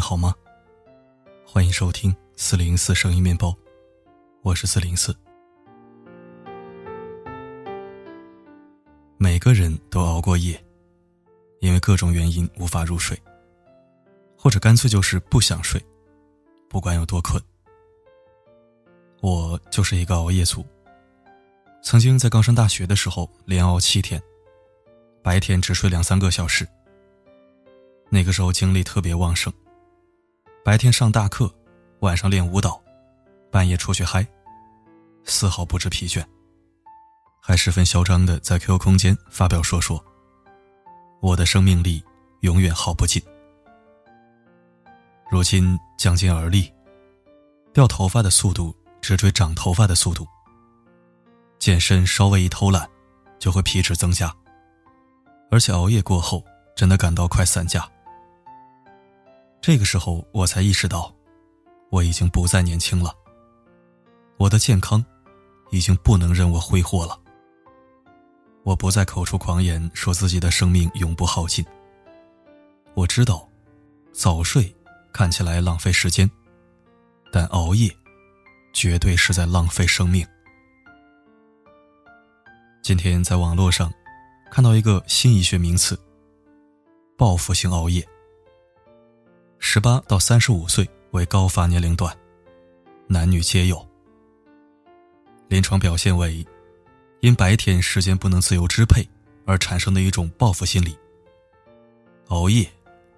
好吗？欢迎收听四零四声音面包，我是四零四。每个人都熬过夜，因为各种原因无法入睡，或者干脆就是不想睡，不管有多困。我就是一个熬夜族，曾经在刚上大学的时候连熬七天，白天只睡两三个小时。那个时候精力特别旺盛。白天上大课，晚上练舞蹈，半夜出去嗨，丝毫不知疲倦，还十分嚣张的在 QQ 空间发表说说：“我的生命力永远耗不尽。”如今将近而立，掉头发的速度直追长头发的速度。健身稍微一偷懒，就会皮脂增加，而且熬夜过后，真的感到快散架。这个时候，我才意识到，我已经不再年轻了。我的健康，已经不能任我挥霍了。我不再口出狂言，说自己的生命永不耗尽。我知道，早睡看起来浪费时间，但熬夜，绝对是在浪费生命。今天在网络上，看到一个新医学名词：报复性熬夜。十八到三十五岁为高发年龄段，男女皆有。临床表现为，因白天时间不能自由支配而产生的一种报复心理。熬夜，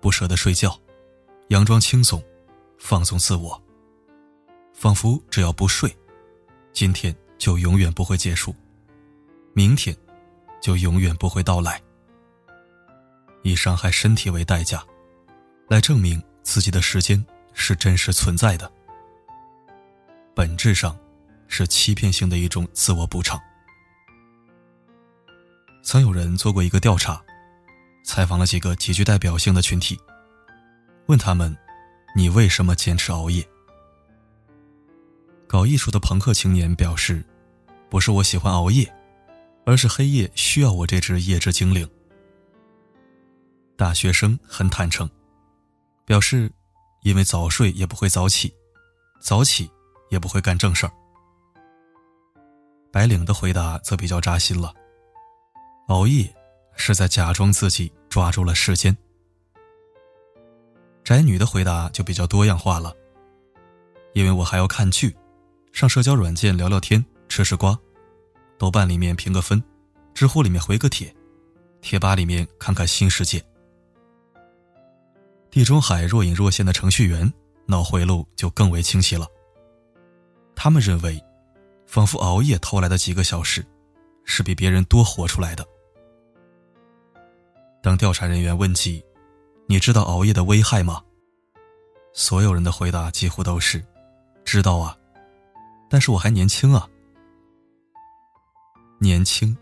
不舍得睡觉，佯装轻松，放纵自我，仿佛只要不睡，今天就永远不会结束，明天就永远不会到来。以伤害身体为代价，来证明。自己的时间是真实存在的，本质上是欺骗性的一种自我补偿。曾有人做过一个调查，采访了几个极具代表性的群体，问他们：“你为什么坚持熬夜？”搞艺术的朋克青年表示：“不是我喜欢熬夜，而是黑夜需要我这只夜之精灵。”大学生很坦诚。表示，因为早睡也不会早起，早起也不会干正事儿。白领的回答则比较扎心了，熬夜是在假装自己抓住了时间。宅女的回答就比较多样化了，因为我还要看剧，上社交软件聊聊天，吃吃瓜，豆瓣里面评个分，知乎里面回个帖，贴吧里面看看新世界。地中海若隐若现的程序员脑回路就更为清晰了。他们认为，仿佛熬夜偷来的几个小时，是比别人多活出来的。当调查人员问及：“你知道熬夜的危害吗？”所有人的回答几乎都是：“知道啊，但是我还年轻啊。”年轻，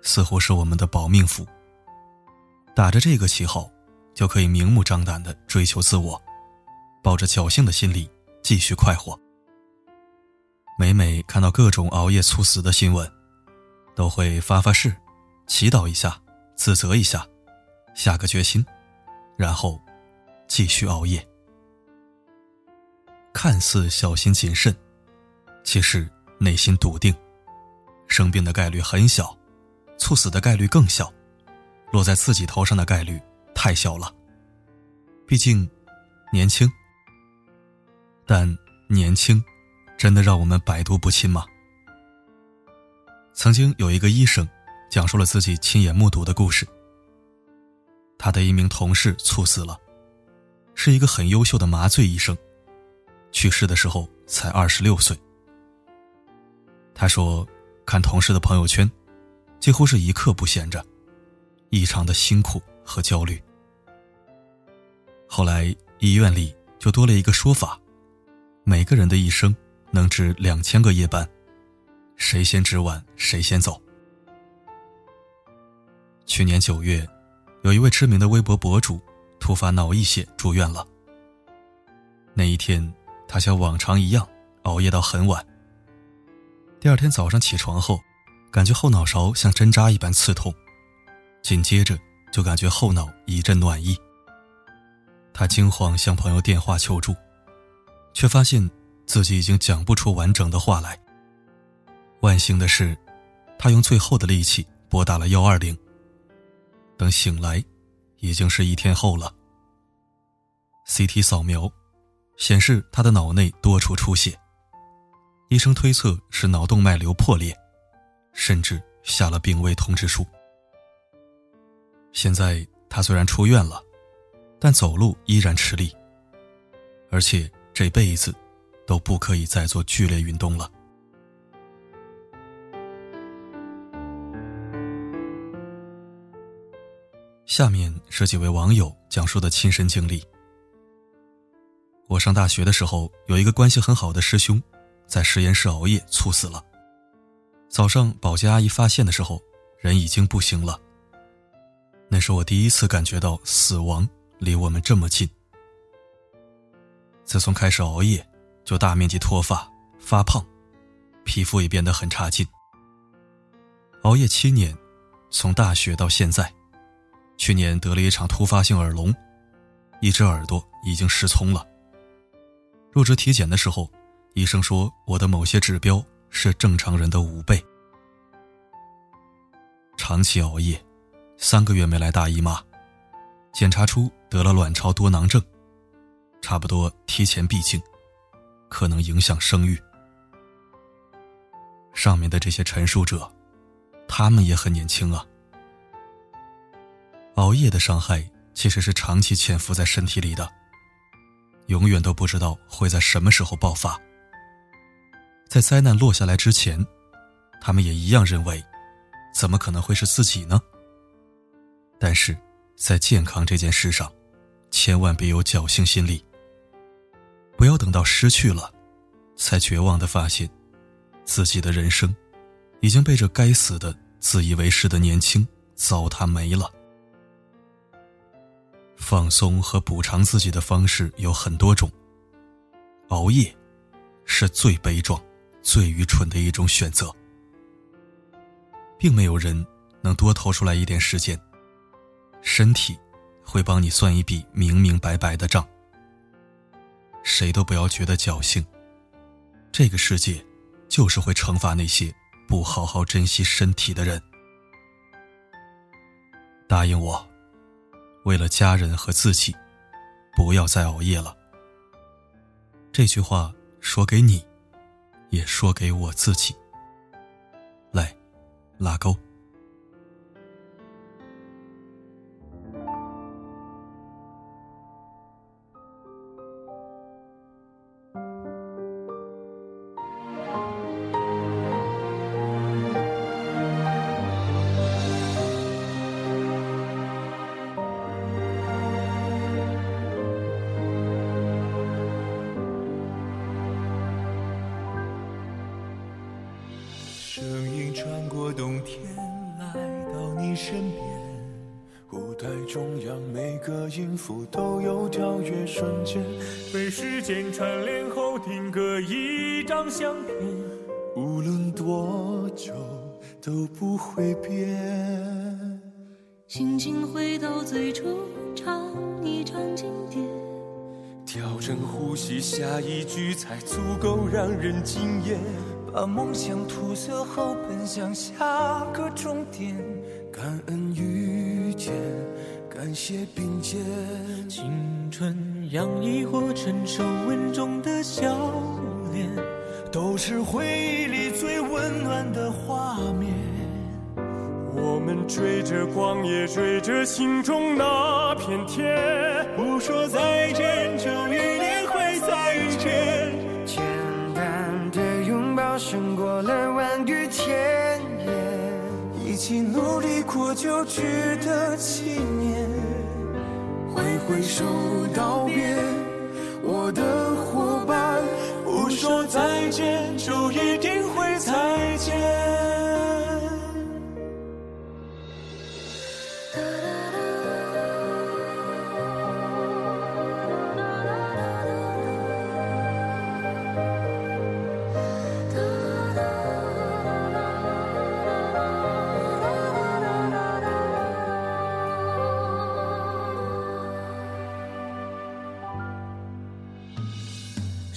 似乎是我们的保命符。打着这个旗号。就可以明目张胆的追求自我，抱着侥幸的心理继续快活。每每看到各种熬夜猝死的新闻，都会发发誓，祈祷一下，自责一下，下个决心，然后继续熬夜。看似小心谨慎，其实内心笃定，生病的概率很小，猝死的概率更小，落在自己头上的概率。太小了，毕竟年轻。但年轻，真的让我们百毒不侵吗？曾经有一个医生，讲述了自己亲眼目睹的故事。他的一名同事猝死了，是一个很优秀的麻醉医生，去世的时候才二十六岁。他说，看同事的朋友圈，几乎是一刻不闲着，异常的辛苦和焦虑。后来医院里就多了一个说法：每个人的一生能值两千个夜班，谁先值完谁先走。去年九月，有一位知名的微博博主突发脑溢血住院了。那一天，他像往常一样熬夜到很晚。第二天早上起床后，感觉后脑勺像针扎一般刺痛，紧接着就感觉后脑一阵暖意。他惊慌向朋友电话求助，却发现自己已经讲不出完整的话来。万幸的是，他用最后的力气拨打了幺二零。等醒来，已经是一天后了。CT 扫描显示他的脑内多处出血，医生推测是脑动脉瘤破裂，甚至下了病危通知书。现在他虽然出院了，但走路依然吃力，而且这辈子都不可以再做剧烈运动了。下面是几位网友讲述的亲身经历。我上大学的时候，有一个关系很好的师兄，在实验室熬夜猝死了。早上保洁阿姨发现的时候，人已经不行了。那是我第一次感觉到死亡离我们这么近。自从开始熬夜，就大面积脱发、发胖，皮肤也变得很差劲。熬夜七年，从大学到现在，去年得了一场突发性耳聋，一只耳朵已经失聪了。入职体检的时候，医生说我的某些指标是正常人的五倍。长期熬夜。三个月没来大姨妈，检查出得了卵巢多囊症，差不多提前闭经，可能影响生育。上面的这些陈述者，他们也很年轻啊。熬夜的伤害其实是长期潜伏在身体里的，永远都不知道会在什么时候爆发。在灾难落下来之前，他们也一样认为，怎么可能会是自己呢？但是，在健康这件事上，千万别有侥幸心理。不要等到失去了，才绝望的发现，自己的人生已经被这该死的自以为是的年轻糟蹋没了。放松和补偿自己的方式有很多种，熬夜是最悲壮、最愚蠢的一种选择。并没有人能多投出来一点时间。身体会帮你算一笔明明白白的账。谁都不要觉得侥幸，这个世界就是会惩罚那些不好好珍惜身体的人。答应我，为了家人和自己，不要再熬夜了。这句话说给你，也说给我自己。来，拉钩。中央每个音符都有跳跃瞬间，被时间串联后定格一张相片，无论多久都不会变。心情回到最初，唱一场经典，调整呼吸，下一句才足够让人惊艳。把梦想涂色后，奔向下个终点，感恩遇见。感谢并肩，青春洋溢或成熟稳重的笑脸，都是回忆里最温暖的画面。我们追着光，也追着心中那片天，不说再见，就一起努力过，就值得纪念。挥挥手道别，我的伙伴，不说再见，就一定会再见。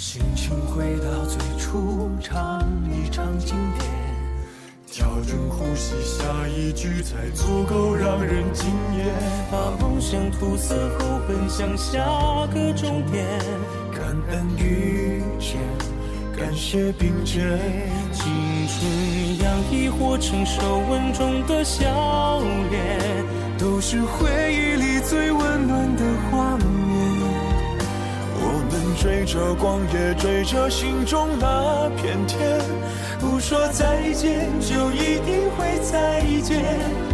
心情回到最初，唱一唱经典，调整呼吸，下一句才足够让人惊艳。把梦想涂色后，奔向下个终点。感恩遇见，感谢并肩，青春洋溢或成熟稳重的笑脸，都是回忆里最温暖的画面。追着光，也追着心中那片天。不说再见，就一定会再见。